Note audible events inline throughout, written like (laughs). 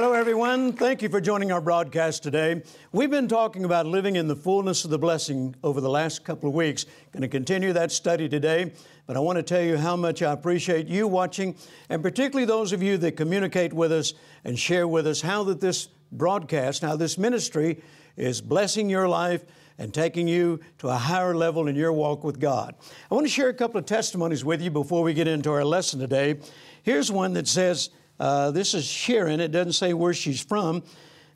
Hello, everyone. Thank you for joining our broadcast today. We've been talking about living in the fullness of the blessing over the last couple of weeks. Going to continue that study today, but I want to tell you how much I appreciate you watching, and particularly those of you that communicate with us and share with us how that this broadcast, how this ministry is blessing your life and taking you to a higher level in your walk with God. I want to share a couple of testimonies with you before we get into our lesson today. Here's one that says, uh, this is Sharon. It doesn't say where she's from.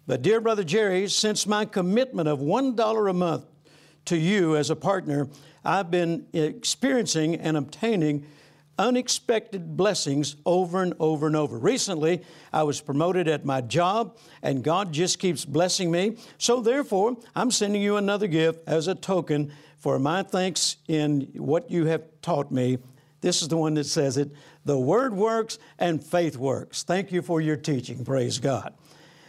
But, dear Brother Jerry, since my commitment of $1 a month to you as a partner, I've been experiencing and obtaining unexpected blessings over and over and over. Recently, I was promoted at my job, and God just keeps blessing me. So, therefore, I'm sending you another gift as a token for my thanks in what you have taught me. This is the one that says it the Word works and faith works. Thank you for your teaching. Praise God.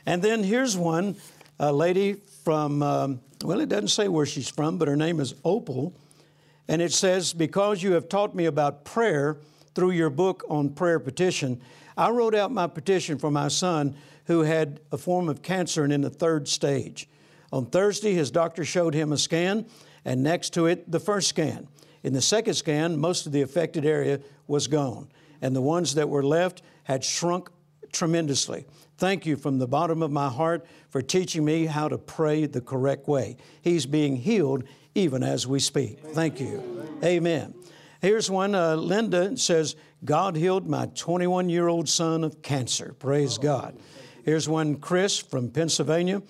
And then here's one, a lady from, um, well, it doesn't say where she's from, but her name is Opal. And it says, Because you have taught me about prayer through your book on prayer petition, I wrote out my petition for my son who had a form of cancer and in the third stage. On Thursday, his doctor showed him a scan, and next to it, the first scan. In the second scan, most of the affected area was gone and the ones that were left had shrunk tremendously. Thank you from the bottom of my heart for teaching me how to pray the correct way. He's being healed even as we speak. Thank you. Amen. Here's one uh, Linda says, God healed my 21 year old son of cancer. Praise God. Here's one Chris from Pennsylvania.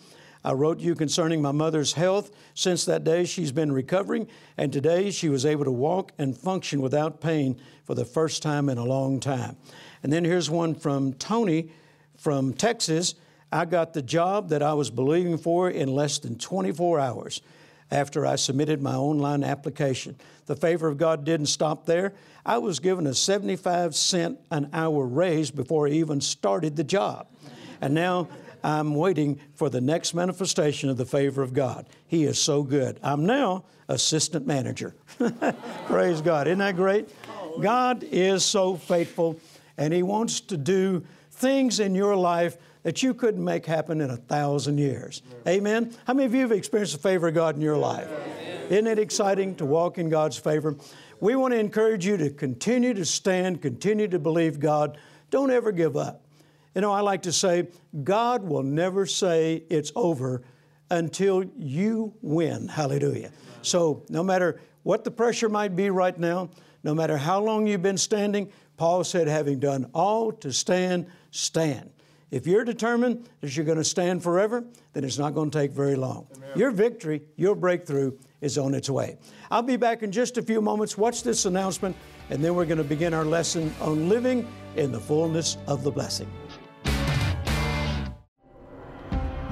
I wrote you concerning my mother's health. Since that day, she's been recovering, and today she was able to walk and function without pain for the first time in a long time. And then here's one from Tony from Texas. I got the job that I was believing for in less than 24 hours after I submitted my online application. The favor of God didn't stop there. I was given a 75 cent an hour raise before I even started the job. And now I'm waiting for the next manifestation of the favor of God. He is so good. I'm now assistant manager. (laughs) Praise God. Isn't that great? God is so faithful, and He wants to do things in your life that you couldn't make happen in a thousand years. Amen? How many of you have experienced the favor of God in your life? Isn't it exciting to walk in God's favor? We want to encourage you to continue to stand, continue to believe God. Don't ever give up. You know, I like to say, God will never say it's over until you win. Hallelujah. So, no matter what the pressure might be right now, no matter how long you've been standing, Paul said, having done all to stand, stand. If you're determined that you're going to stand forever, then it's not going to take very long. Amen. Your victory, your breakthrough is on its way. I'll be back in just a few moments. Watch this announcement, and then we're going to begin our lesson on living in the fullness of the blessing.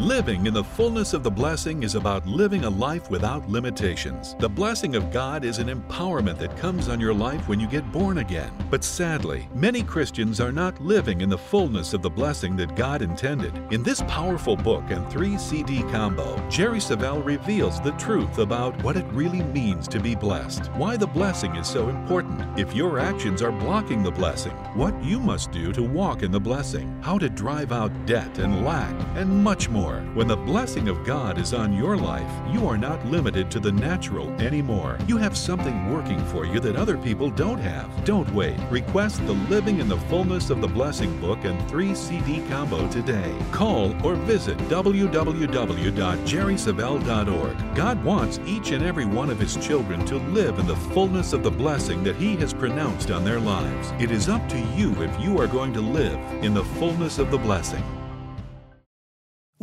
Living in the fullness of the blessing is about living a life without limitations. The blessing of God is an empowerment that comes on your life when you get born again. But sadly, many Christians are not living in the fullness of the blessing that God intended. In this powerful book and three CD combo, Jerry Savelle reveals the truth about what it really means to be blessed, why the blessing is so important, if your actions are blocking the blessing, what you must do to walk in the blessing, how to drive out debt and lack, and much more more. When the blessing of God is on your life, you are not limited to the natural anymore. You have something working for you that other people don't have. Don't wait. Request the Living in the Fullness of the Blessing book and 3 CD combo today. Call or visit www.jerrysavelle.org. God wants each and every one of His children to live in the fullness of the blessing that He has pronounced on their lives. It is up to you if you are going to live in the fullness of the blessing.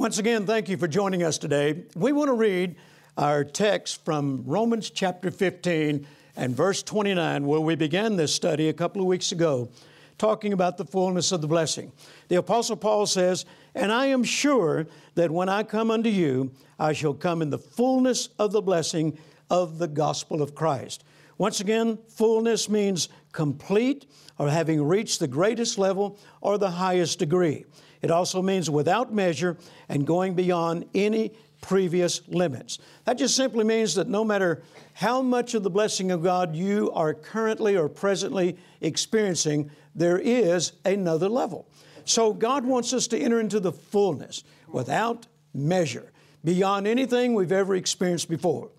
Once again, thank you for joining us today. We want to read our text from Romans chapter 15 and verse 29, where we began this study a couple of weeks ago, talking about the fullness of the blessing. The Apostle Paul says, And I am sure that when I come unto you, I shall come in the fullness of the blessing of the gospel of Christ. Once again, fullness means complete or having reached the greatest level or the highest degree. It also means without measure and going beyond any previous limits. That just simply means that no matter how much of the blessing of God you are currently or presently experiencing, there is another level. So God wants us to enter into the fullness without measure, beyond anything we've ever experienced before.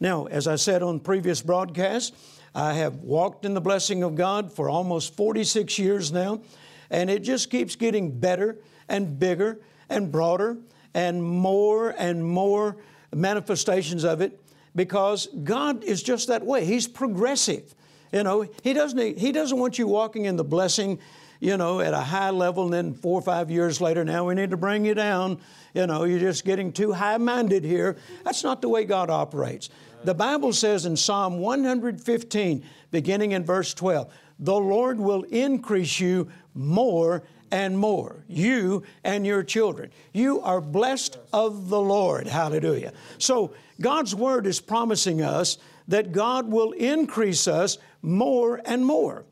Now, as I said on previous broadcasts, I have walked in the blessing of God for almost 46 years now, and it just keeps getting better and bigger and broader and more and more manifestations of it because God is just that way. He's progressive. You know, He doesn't, he doesn't want you walking in the blessing, you know, at a high level and then four or five years later, now we need to bring you down. You know, you're just getting too high minded here. That's not the way God operates. The Bible says in Psalm 115, beginning in verse 12, the Lord will increase you more and more, you and your children. You are blessed of the Lord. Hallelujah. So, God's Word is promising us that God will increase us more and more.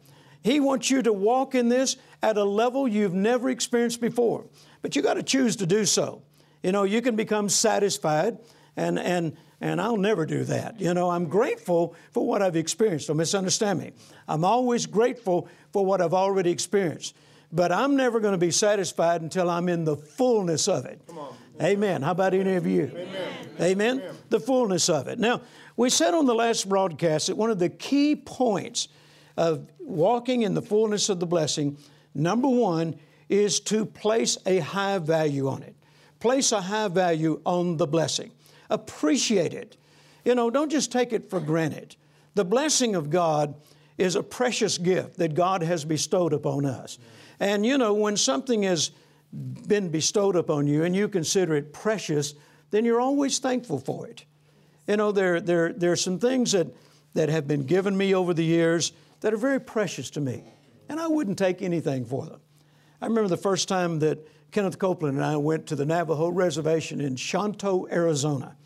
He wants you to walk in this at a level you've never experienced before. But you got to choose to do so. You know, you can become satisfied and, and, and I'll never do that. You know, I'm grateful for what I've experienced. Don't misunderstand me. I'm always grateful for what I've already experienced. But I'm never going to be satisfied until I'm in the fullness of it. Amen. How about any of you? Amen. Amen. Amen. The fullness of it. Now, we said on the last broadcast that one of the key points of walking in the fullness of the blessing, number one, is to place a high value on it. Place a high value on the blessing. Appreciate it. You know, don't just take it for granted. The blessing of God is a precious gift that God has bestowed upon us. And you know, when something has been bestowed upon you and you consider it precious, then you're always thankful for it. You know, there, there, there are some things that, that have been given me over the years that are very precious to me, and I wouldn't take anything for them. I remember the first time that Kenneth Copeland and I went to the Navajo Reservation in Shonto, Arizona.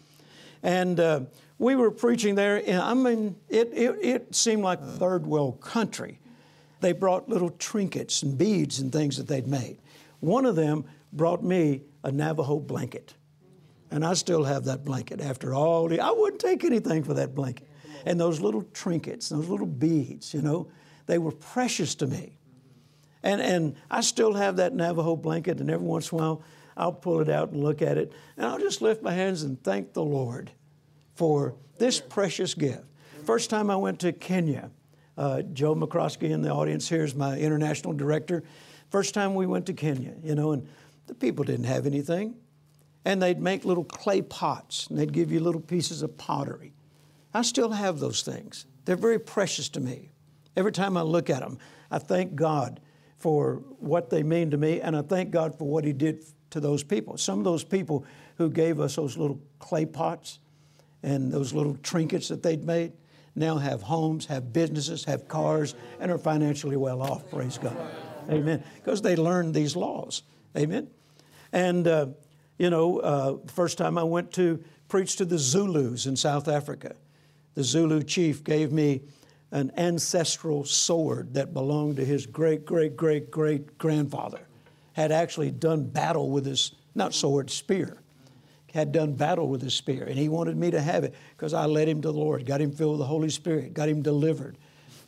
And uh, we were preaching there, and I mean, it, it, it seemed like third world country. They brought little trinkets and beads and things that they'd made. One of them brought me a Navajo blanket. And I still have that blanket after all the, I wouldn't take anything for that blanket. And those little trinkets, those little beads, you know, they were precious to me. And, and I still have that Navajo blanket, and every once in a while I'll pull it out and look at it, and I'll just lift my hands and thank the Lord for this precious gift. First time I went to Kenya, uh, Joe McCroskey in the audience here is my international director. First time we went to Kenya, you know, and the people didn't have anything and they'd make little clay pots and they'd give you little pieces of pottery. I still have those things. They're very precious to me. Every time I look at them, I thank God for what they mean to me and I thank God for what He did to those people. Some of those people who gave us those little clay pots and those little trinkets that they'd made now have homes, have businesses, have cars, and are financially well off. Praise God. Amen. Because they learned these laws. Amen. And uh, you know, uh, first time I went to preach to the Zulus in South Africa, the Zulu chief gave me an ancestral sword that belonged to his great, great, great, great grandfather. Had actually done battle with his, not sword, spear. Had done battle with his spear. And he wanted me to have it because I led him to the Lord, got him filled with the Holy Spirit, got him delivered.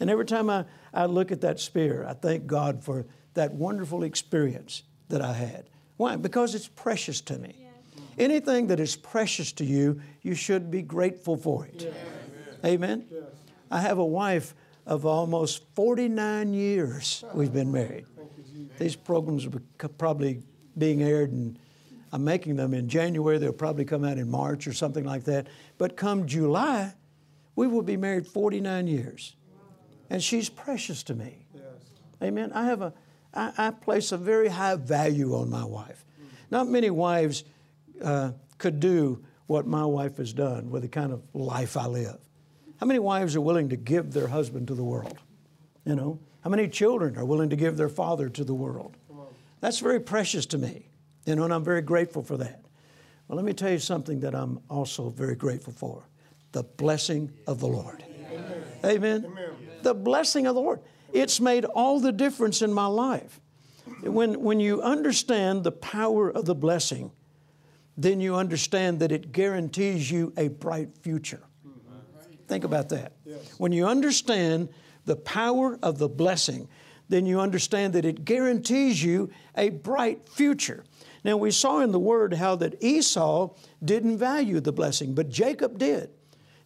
And every time I, I look at that spear, I thank God for that wonderful experience that I had. Why? Because it's precious to me. Anything that is precious to you, you should be grateful for it. Amen. Yes. I have a wife of almost 49 years we've been married. These programs are probably being aired and I'm making them in January. They'll probably come out in March or something like that. But come July, we will be married 49 years. And she's precious to me. Yes. Amen. I have a I, I place a very high value on my wife. Not many wives uh, could do what my wife has done with the kind of life I live. How many wives are willing to give their husband to the world? You know, how many children are willing to give their father to the world? That's very precious to me, you know, and I'm very grateful for that. Well, let me tell you something that I'm also very grateful for the blessing of the Lord. Amen. Amen. Amen. The blessing of the Lord. It's made all the difference in my life. When, when you understand the power of the blessing, then you understand that it guarantees you a bright future. Think about that. When you understand the power of the blessing, then you understand that it guarantees you a bright future. Now, we saw in the Word how that Esau didn't value the blessing, but Jacob did.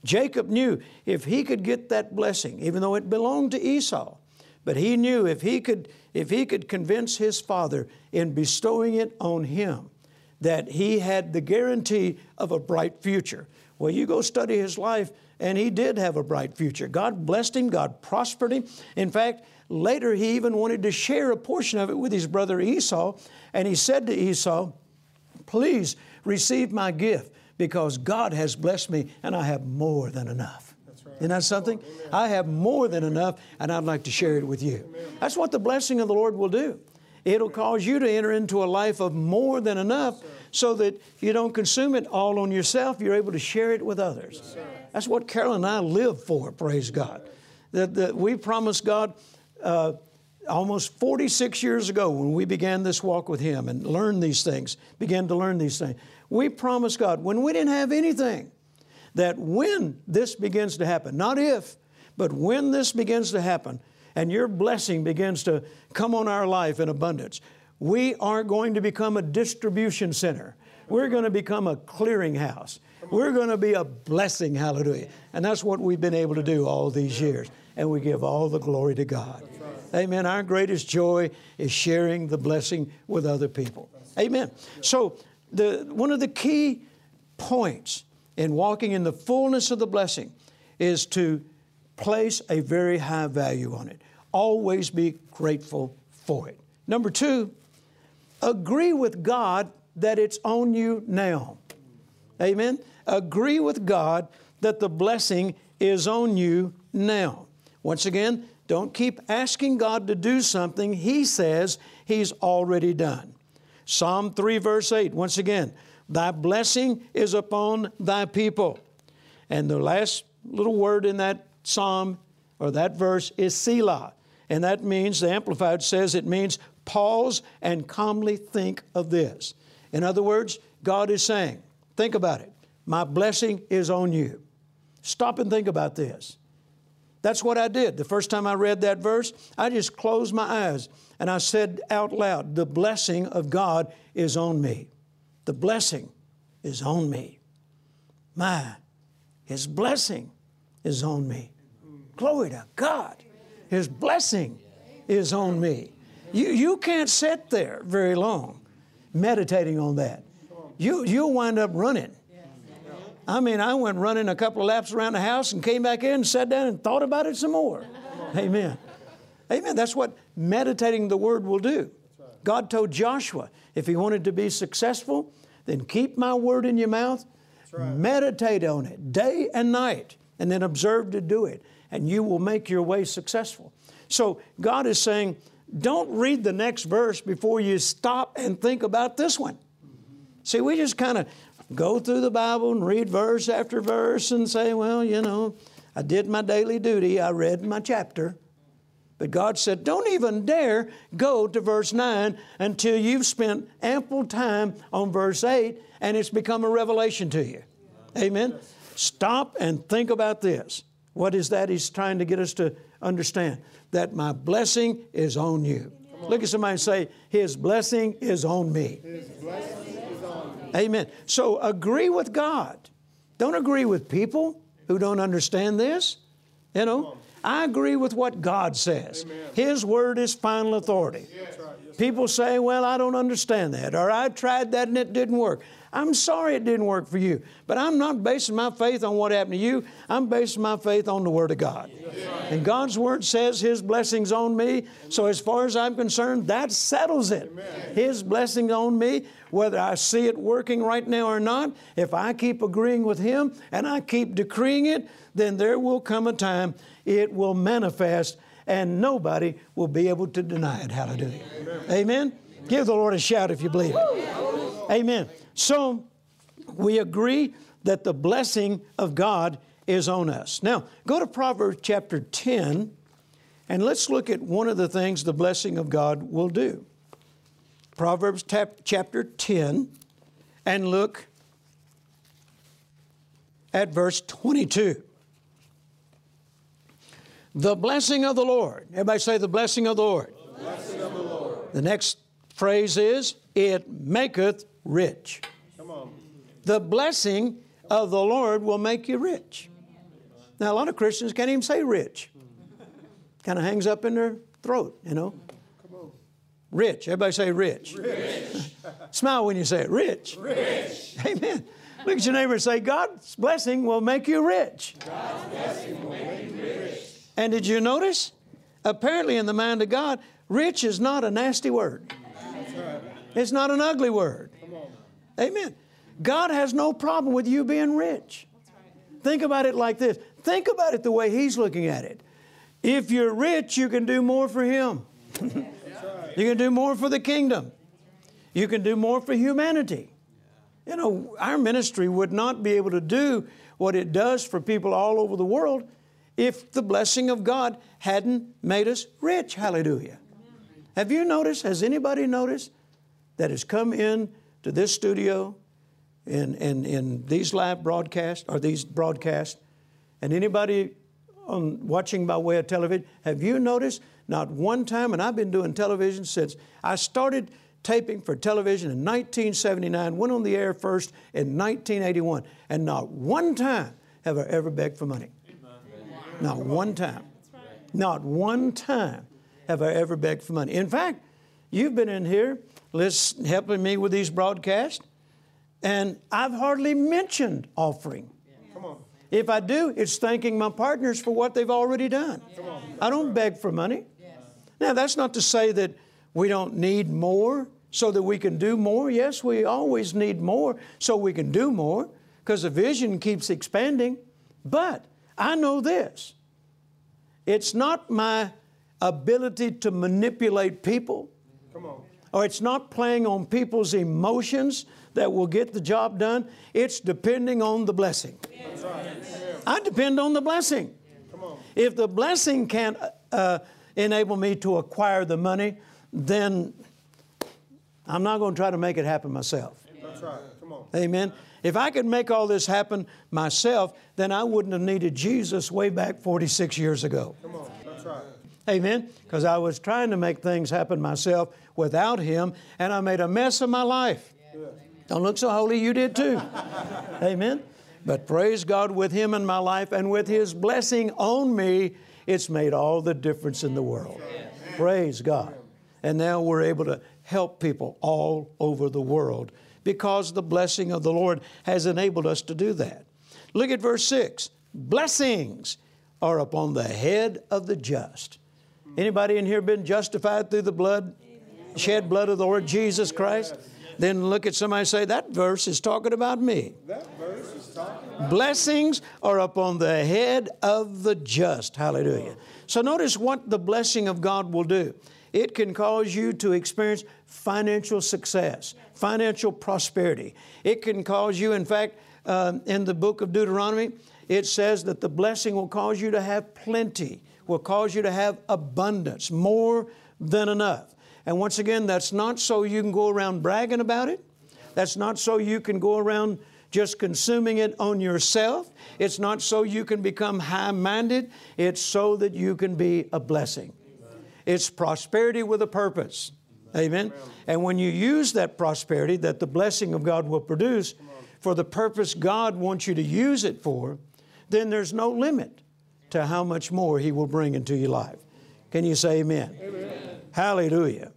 Jacob knew if he could get that blessing, even though it belonged to Esau, but he knew if he could, if he could convince his father in bestowing it on him, that he had the guarantee of a bright future. Well, you go study his life, and he did have a bright future. God blessed him, God prospered him. In fact, later he even wanted to share a portion of it with his brother Esau, and he said to Esau, Please receive my gift because God has blessed me and I have more than enough. Isn't that something? Amen. I have more than enough and I'd like to share it with you. Amen. That's what the blessing of the Lord will do. It'll cause you to enter into a life of more than enough so that you don't consume it all on yourself. You're able to share it with others. That's what Carol and I live for, praise God. That, that we promised God uh, almost 46 years ago when we began this walk with Him and learned these things, began to learn these things. We promised God when we didn't have anything that when this begins to happen, not if, but when this begins to happen and your blessing begins to come on our life in abundance, we are going to become a distribution center. We're going to become a clearinghouse. We're going to be a blessing, hallelujah. And that's what we've been able to do all these years. And we give all the glory to God. Amen. Our greatest joy is sharing the blessing with other people. Amen. So, the, one of the key points in walking in the fullness of the blessing is to place a very high value on it. Always be grateful for it. Number two, agree with God that it's on you now. Amen. Agree with God that the blessing is on you now. Once again, don't keep asking God to do something He says He's already done. Psalm 3, verse 8, once again, Thy blessing is upon thy people. And the last little word in that psalm or that verse is Selah. And that means, the Amplified says it means pause and calmly think of this. In other words, God is saying, think about it. My blessing is on you. Stop and think about this. That's what I did. The first time I read that verse, I just closed my eyes and I said out loud, The blessing of God is on me. The blessing is on me. My, His blessing is on me. Glory to God. His blessing is on me. You, you can't sit there very long meditating on that. You, you'll wind up running. I mean, I went running a couple of laps around the house and came back in and sat down and thought about it some more. (laughs) Amen. Amen. That's what meditating the word will do. God told Joshua if he wanted to be successful, then keep my word in your mouth, right. meditate on it day and night, and then observe to do it, and you will make your way successful. So God is saying, don't read the next verse before you stop and think about this one. See, we just kind of go through the Bible and read verse after verse and say, well, you know, I did my daily duty, I read my chapter. But God said, don't even dare go to verse 9 until you've spent ample time on verse 8 and it's become a revelation to you. Amen? Stop and think about this. What is that He's trying to get us to understand? That my blessing is on you. Look at somebody and say, His blessing is on me. Amen. So agree with God. Don't agree with people who don't understand this. You know, I agree with what God says. Amen. His word is final authority. Yes. People say, well, I don't understand that, or I tried that and it didn't work. I'm sorry it didn't work for you, but I'm not basing my faith on what happened to you. I'm basing my faith on the Word of God. And God's Word says His blessings on me. So, as far as I'm concerned, that settles it. His blessing on me, whether I see it working right now or not, if I keep agreeing with Him and I keep decreeing it, then there will come a time it will manifest and nobody will be able to deny it. Hallelujah. Amen. Amen. Give the Lord a shout if you believe it. Amen. So we agree that the blessing of God is on us. Now, go to Proverbs chapter 10, and let's look at one of the things the blessing of God will do. Proverbs tap, chapter 10, and look at verse 22. The blessing of the Lord. Everybody say the blessing of the Lord. The blessing of the Lord. The next phrase is, it maketh rich. Come on. The blessing of the Lord will make you rich. Now, a lot of Christians can't even say rich. Kind of hangs up in their throat, you know. Rich. Everybody say rich. Rich. (laughs) Smile when you say it. Rich. Rich. Amen. Look at your neighbor and say, God's blessing will make you rich. God's blessing will make you rich. And did you notice? Apparently, in the mind of God, rich is not a nasty word. It's not an ugly word. Amen. God has no problem with you being rich. Think about it like this. Think about it the way He's looking at it. If you're rich, you can do more for Him. (laughs) you can do more for the kingdom. You can do more for humanity. You know, our ministry would not be able to do what it does for people all over the world if the blessing of God hadn't made us rich. Hallelujah. Have you noticed, has anybody noticed that has come in to this studio in, in, in these live broadcasts or these broadcasts, and anybody on, watching by way of television, have you noticed not one time, and I've been doing television since I started taping for television in 1979, went on the air first in 1981, and not one time have I ever begged for money. Not one time. Not one time have I ever begged for money. In fact, you've been in here listen, helping me with these broadcasts, and I've hardly mentioned offering. Come on. If I do, it's thanking my partners for what they've already done. I don't beg for money. Now, that's not to say that we don't need more so that we can do more. Yes, we always need more so we can do more because the vision keeps expanding. But I know this it's not my ability to manipulate people, Come on. or it's not playing on people's emotions that will get the job done. It's depending on the blessing. Right. Amen. I depend on the blessing. Come on. If the blessing can't uh, enable me to acquire the money, then I'm not going to try to make it happen myself. That's right. Come on. Amen. If I could make all this happen myself, then I wouldn't have needed Jesus way back 46 years ago. Come on. That's right. Amen. Because I was trying to make things happen myself without Him, and I made a mess of my life. Don't look so holy, you did too. (laughs) Amen. But praise God, with Him in my life and with His blessing on me, it's made all the difference in the world. Praise God. And now we're able to help people all over the world because the blessing of the Lord has enabled us to do that. Look at verse 6. Blessings are upon the head of the just. Anybody in here been justified through the blood, shed blood of the Lord Jesus Christ? Then look at somebody and say, That verse is talking about me. That verse is talking. Blessings are upon the head of the just. Hallelujah. So notice what the blessing of God will do. It can cause you to experience financial success, financial prosperity. It can cause you, in fact, uh, in the book of Deuteronomy, it says that the blessing will cause you to have plenty, will cause you to have abundance, more than enough. And once again, that's not so you can go around bragging about it. That's not so you can go around just consuming it on yourself. It's not so you can become high minded. It's so that you can be a blessing. It's prosperity with a purpose. Amen. And when you use that prosperity that the blessing of God will produce for the purpose God wants you to use it for, then there's no limit to how much more He will bring into your life. Can you say amen? Amen. Hallelujah.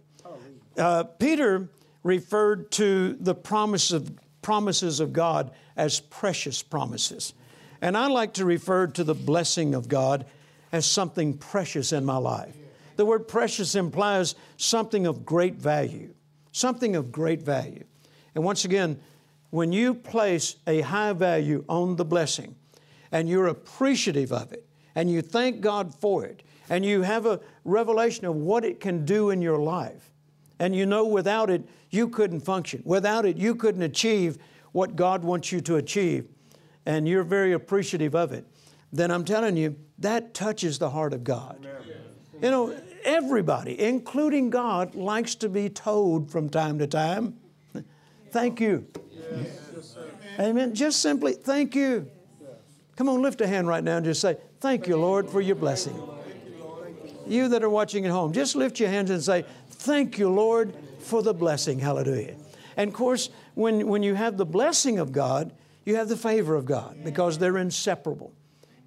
Uh, Peter referred to the promise of, promises of God as precious promises. And I like to refer to the blessing of God as something precious in my life. The word precious implies something of great value, something of great value. And once again, when you place a high value on the blessing and you're appreciative of it and you thank God for it and you have a revelation of what it can do in your life, and you know without it you couldn't function, without it you couldn't achieve what God wants you to achieve, and you're very appreciative of it, then I'm telling you, that touches the heart of God. You know, everybody, including God, likes to be told from time to time, thank you. Amen. Just simply, thank you. Come on, lift a hand right now and just say, Thank you, Lord, for your blessing. You that are watching at home, just lift your hands and say, Thank you, Lord, for the blessing. Hallelujah. And of course, when, when you have the blessing of God, you have the favor of God because they're inseparable.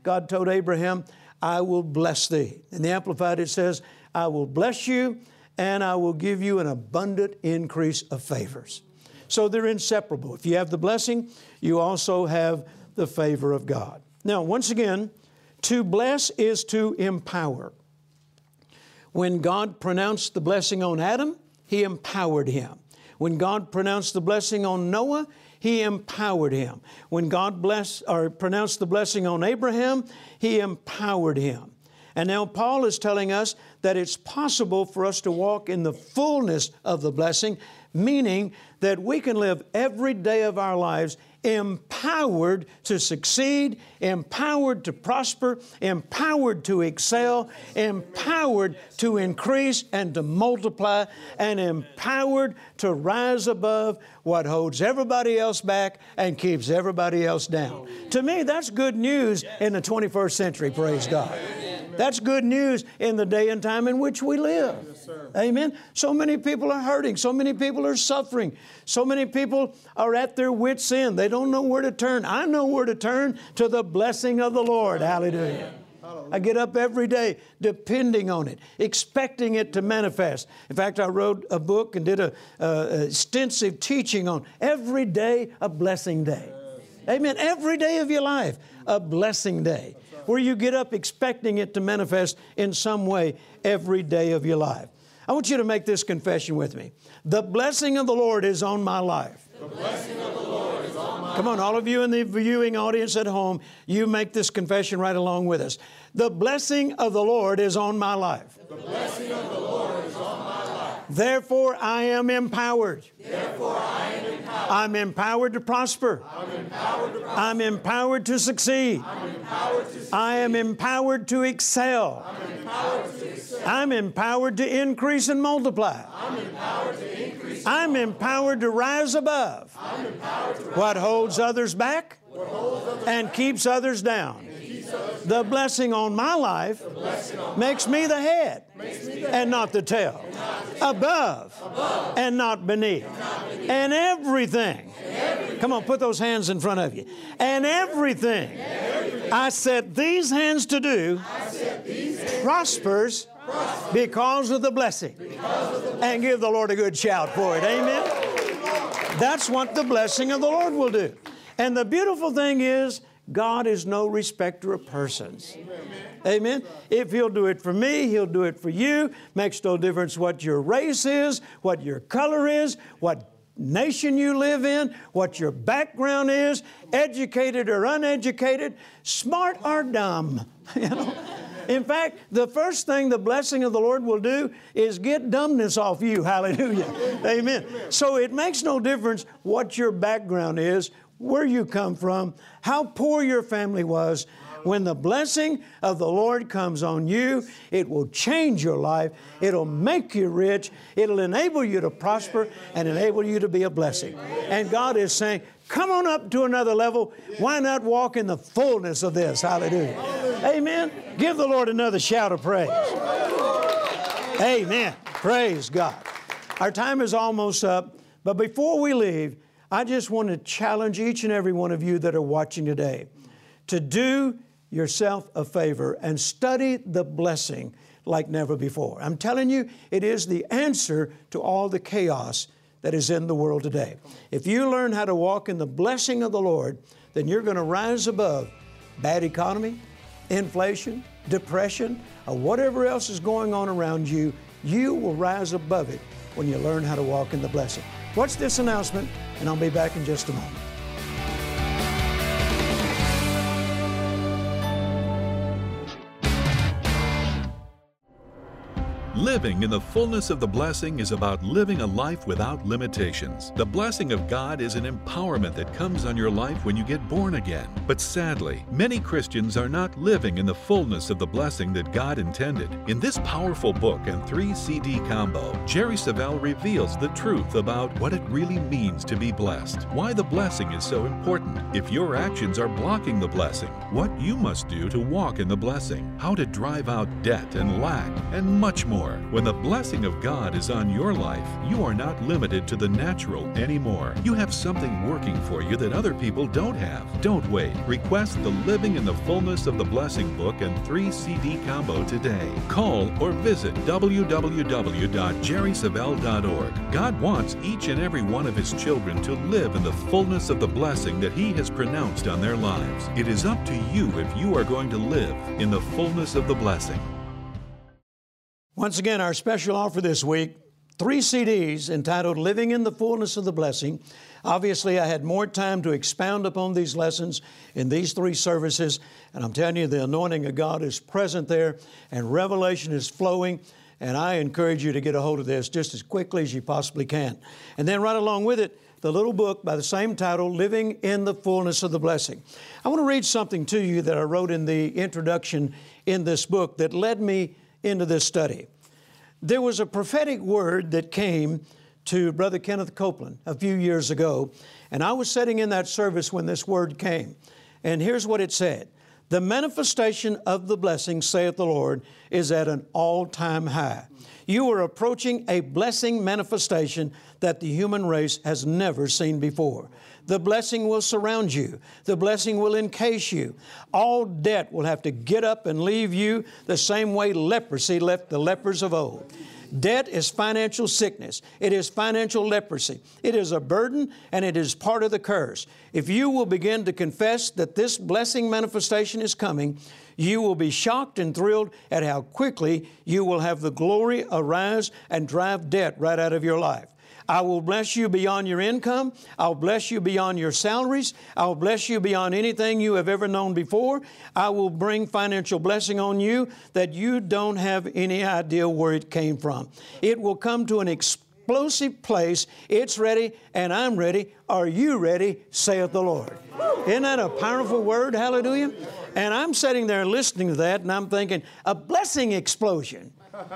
God told Abraham, I will bless thee. In the Amplified, it says, I will bless you and I will give you an abundant increase of favors. So they're inseparable. If you have the blessing, you also have the favor of God. Now, once again, to bless is to empower. When God pronounced the blessing on Adam, He empowered him. When God pronounced the blessing on Noah, He empowered him. When God blessed or pronounced the blessing on Abraham, He empowered him. And now Paul is telling us that it's possible for us to walk in the fullness of the blessing, meaning that we can live every day of our lives empowered to succeed, empowered to prosper, empowered to excel, empowered to increase and to multiply, and empowered to rise above what holds everybody else back and keeps everybody else down. To me, that's good news in the 21st century, praise God. That's good news in the day and time in which we live. Yes, Amen. So many people are hurting. So many people are suffering. So many people are at their wits' end. They don't know where to turn. I know where to turn to the blessing of the Lord. Hallelujah. I get up every day depending on it, expecting it to manifest. In fact, I wrote a book and did a, a extensive teaching on every day a blessing day. Amen. Every day of your life, a blessing day where you get up expecting it to manifest in some way every day of your life. I want you to make this confession with me. The blessing of the Lord is on my life. The blessing of the Lord is on my Come on, all of you in the viewing audience at home, you make this confession right along with us. The blessing of the Lord is on my life. The blessing of the Lord is on my life. Therefore, I am empowered. Therefore, I am empowered. I'm empowered to prosper. I'm empowered to succeed. I am empowered to excel. I'm empowered to increase and multiply. I'm empowered to rise above what holds others back and keeps others down. The blessing on my life makes me the head and not the tail, above and not beneath, and everything. Come on, put those hands in front of you. And everything I set these hands to do prospers because of the blessing. And give the Lord a good shout for it. Amen. That's what the blessing of the Lord will do. And the beautiful thing is, God is no respecter of persons. Amen. If He'll do it for me, He'll do it for you. Makes no difference what your race is, what your color is, what nation you live in, what your background is, educated or uneducated, smart or dumb. (laughs) You know? In fact, the first thing the blessing of the Lord will do is get dumbness off you. (laughs) Hallelujah. Amen. So it makes no difference what your background is, where you come from, how poor your family was. When the blessing of the Lord comes on you, it will change your life. It'll make you rich. It'll enable you to prosper and enable you to be a blessing. And God is saying, Come on up to another level. Why not walk in the fullness of this? Hallelujah. Amen. Give the Lord another shout of praise. Amen. Praise God. Our time is almost up, but before we leave, I just want to challenge each and every one of you that are watching today to do yourself a favor and study the blessing like never before. I'm telling you, it is the answer to all the chaos that is in the world today. If you learn how to walk in the blessing of the Lord, then you're going to rise above bad economy, inflation, depression, or whatever else is going on around you. You will rise above it when you learn how to walk in the blessing. Watch this announcement, and I'll be back in just a moment. Living in the fullness of the blessing is about living a life without limitations. The blessing of God is an empowerment that comes on your life when you get born again. But sadly, many Christians are not living in the fullness of the blessing that God intended. In this powerful book and three CD combo, Jerry Savelle reveals the truth about what it really means to be blessed, why the blessing is so important, if your actions are blocking the blessing, what you must do to walk in the blessing, how to drive out debt and lack, and much more more. When the blessing of God is on your life, you are not limited to the natural anymore. You have something working for you that other people don't have. Don't wait. Request the Living in the Fullness of the Blessing book and 3 CD combo today. Call or visit www.jerrysavelle.org. God wants each and every one of His children to live in the fullness of the blessing that He has pronounced on their lives. It is up to you if you are going to live in the fullness of the blessing. Once again, our special offer this week three CDs entitled Living in the Fullness of the Blessing. Obviously, I had more time to expound upon these lessons in these three services, and I'm telling you, the anointing of God is present there, and revelation is flowing. And I encourage you to get a hold of this just as quickly as you possibly can. And then, right along with it, the little book by the same title, Living in the Fullness of the Blessing. I want to read something to you that I wrote in the introduction in this book that led me into this study. There was a prophetic word that came to Brother Kenneth Copeland a few years ago, and I was sitting in that service when this word came. And here's what it said The manifestation of the blessing, saith the Lord, is at an all time high. You are approaching a blessing manifestation that the human race has never seen before. The blessing will surround you. The blessing will encase you. All debt will have to get up and leave you the same way leprosy left the lepers of old. Debt is financial sickness. It is financial leprosy. It is a burden and it is part of the curse. If you will begin to confess that this blessing manifestation is coming, you will be shocked and thrilled at how quickly you will have the glory arise and drive debt right out of your life. I will bless you beyond your income. I'll bless you beyond your salaries. I'll bless you beyond anything you have ever known before. I will bring financial blessing on you that you don't have any idea where it came from. It will come to an explosive place. It's ready, and I'm ready. Are you ready? saith the Lord. Isn't that a powerful word? Hallelujah. And I'm sitting there listening to that, and I'm thinking, a blessing explosion.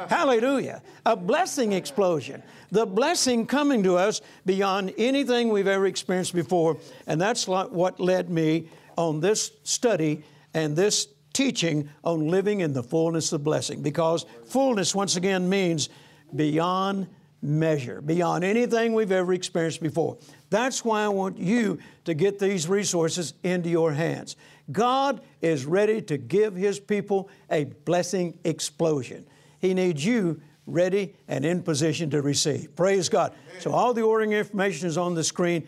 Hallelujah. A blessing explosion. The blessing coming to us beyond anything we've ever experienced before. And that's what led me on this study and this teaching on living in the fullness of blessing. Because fullness, once again, means beyond measure, beyond anything we've ever experienced before. That's why I want you to get these resources into your hands. God is ready to give His people a blessing explosion. He needs you ready and in position to receive. Praise God. So, all the ordering information is on the screen.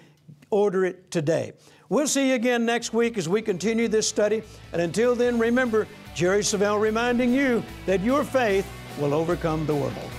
Order it today. We'll see you again next week as we continue this study. And until then, remember, Jerry Savelle reminding you that your faith will overcome the world.